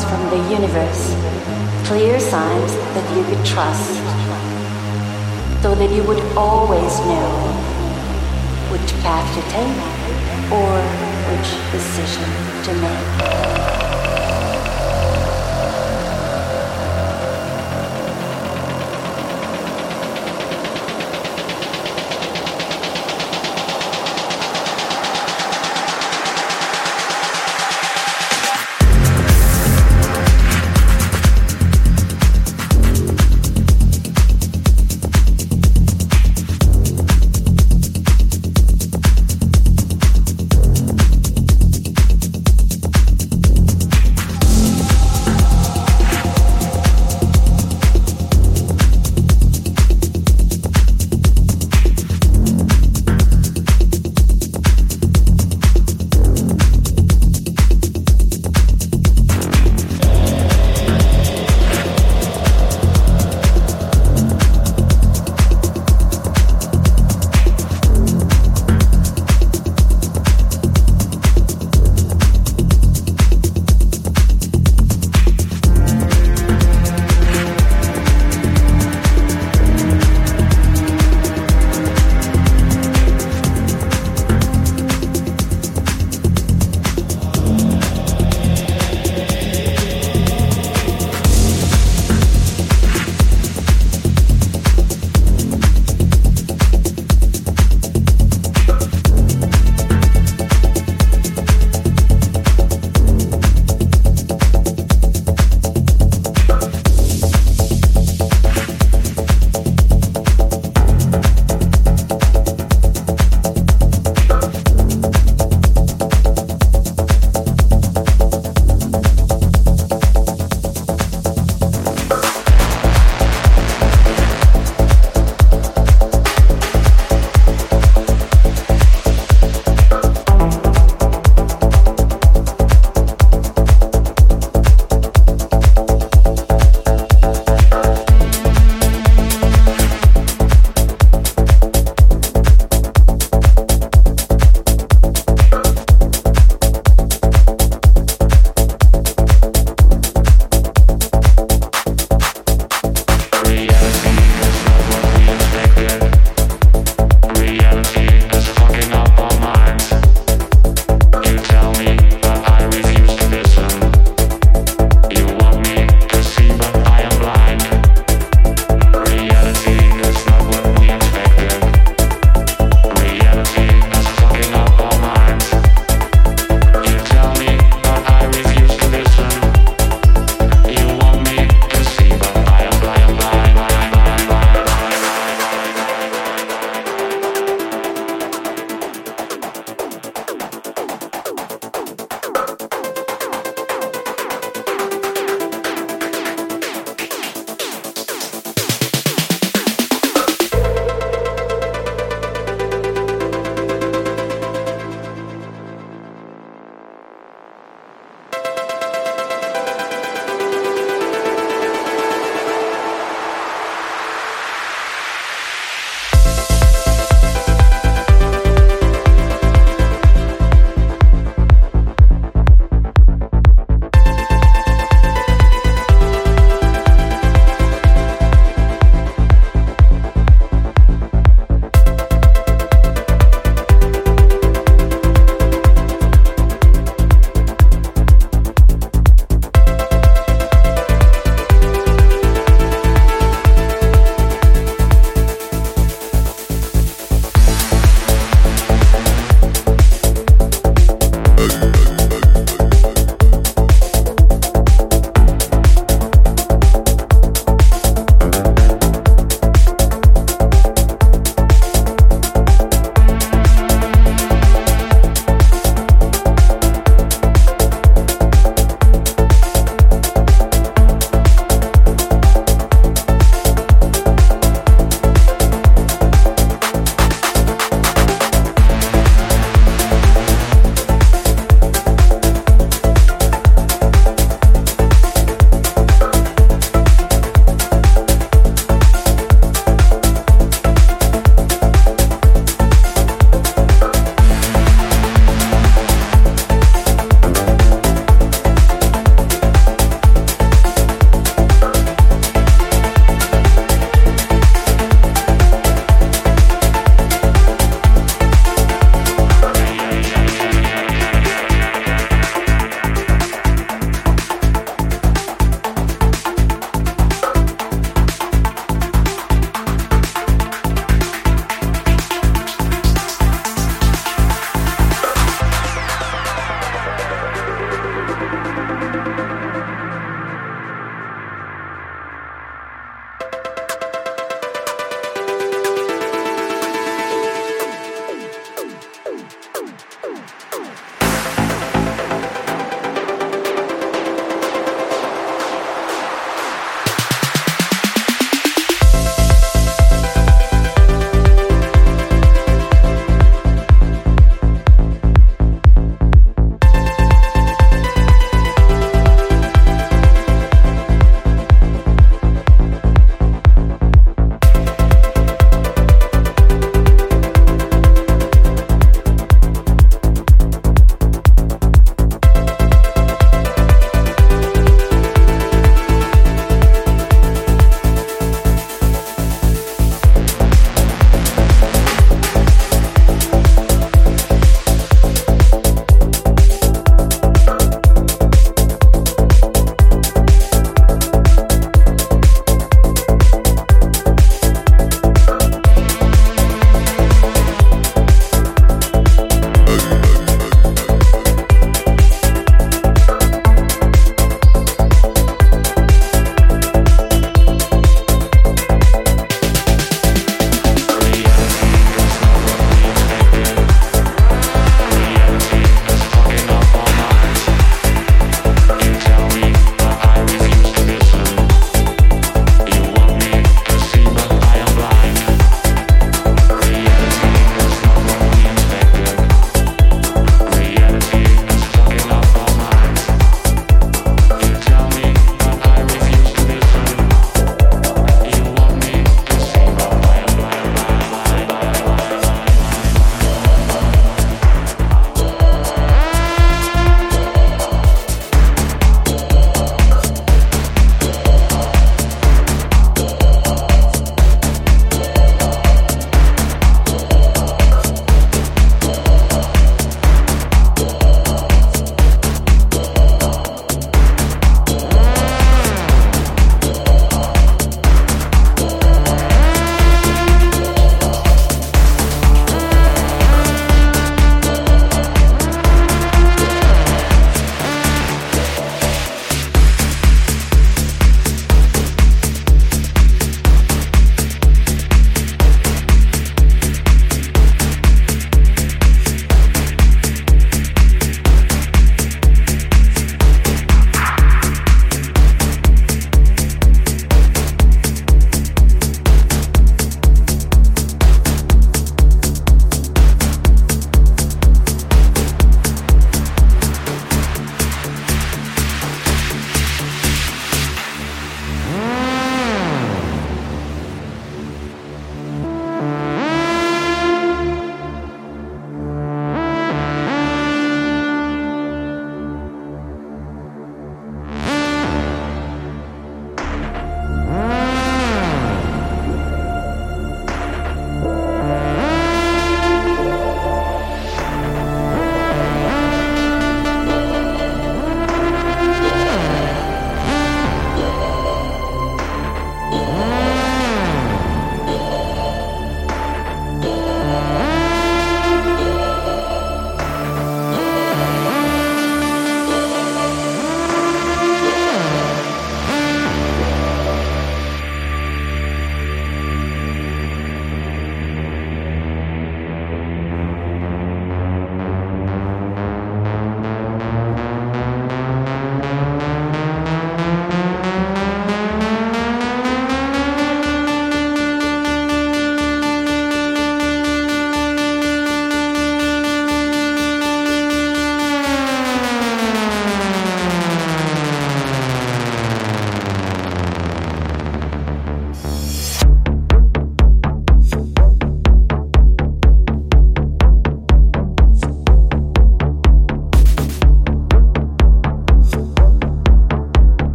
signs from the universe, clear signs that you could trust, so that you would always know which path to take or which decision to make.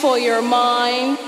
for your mind.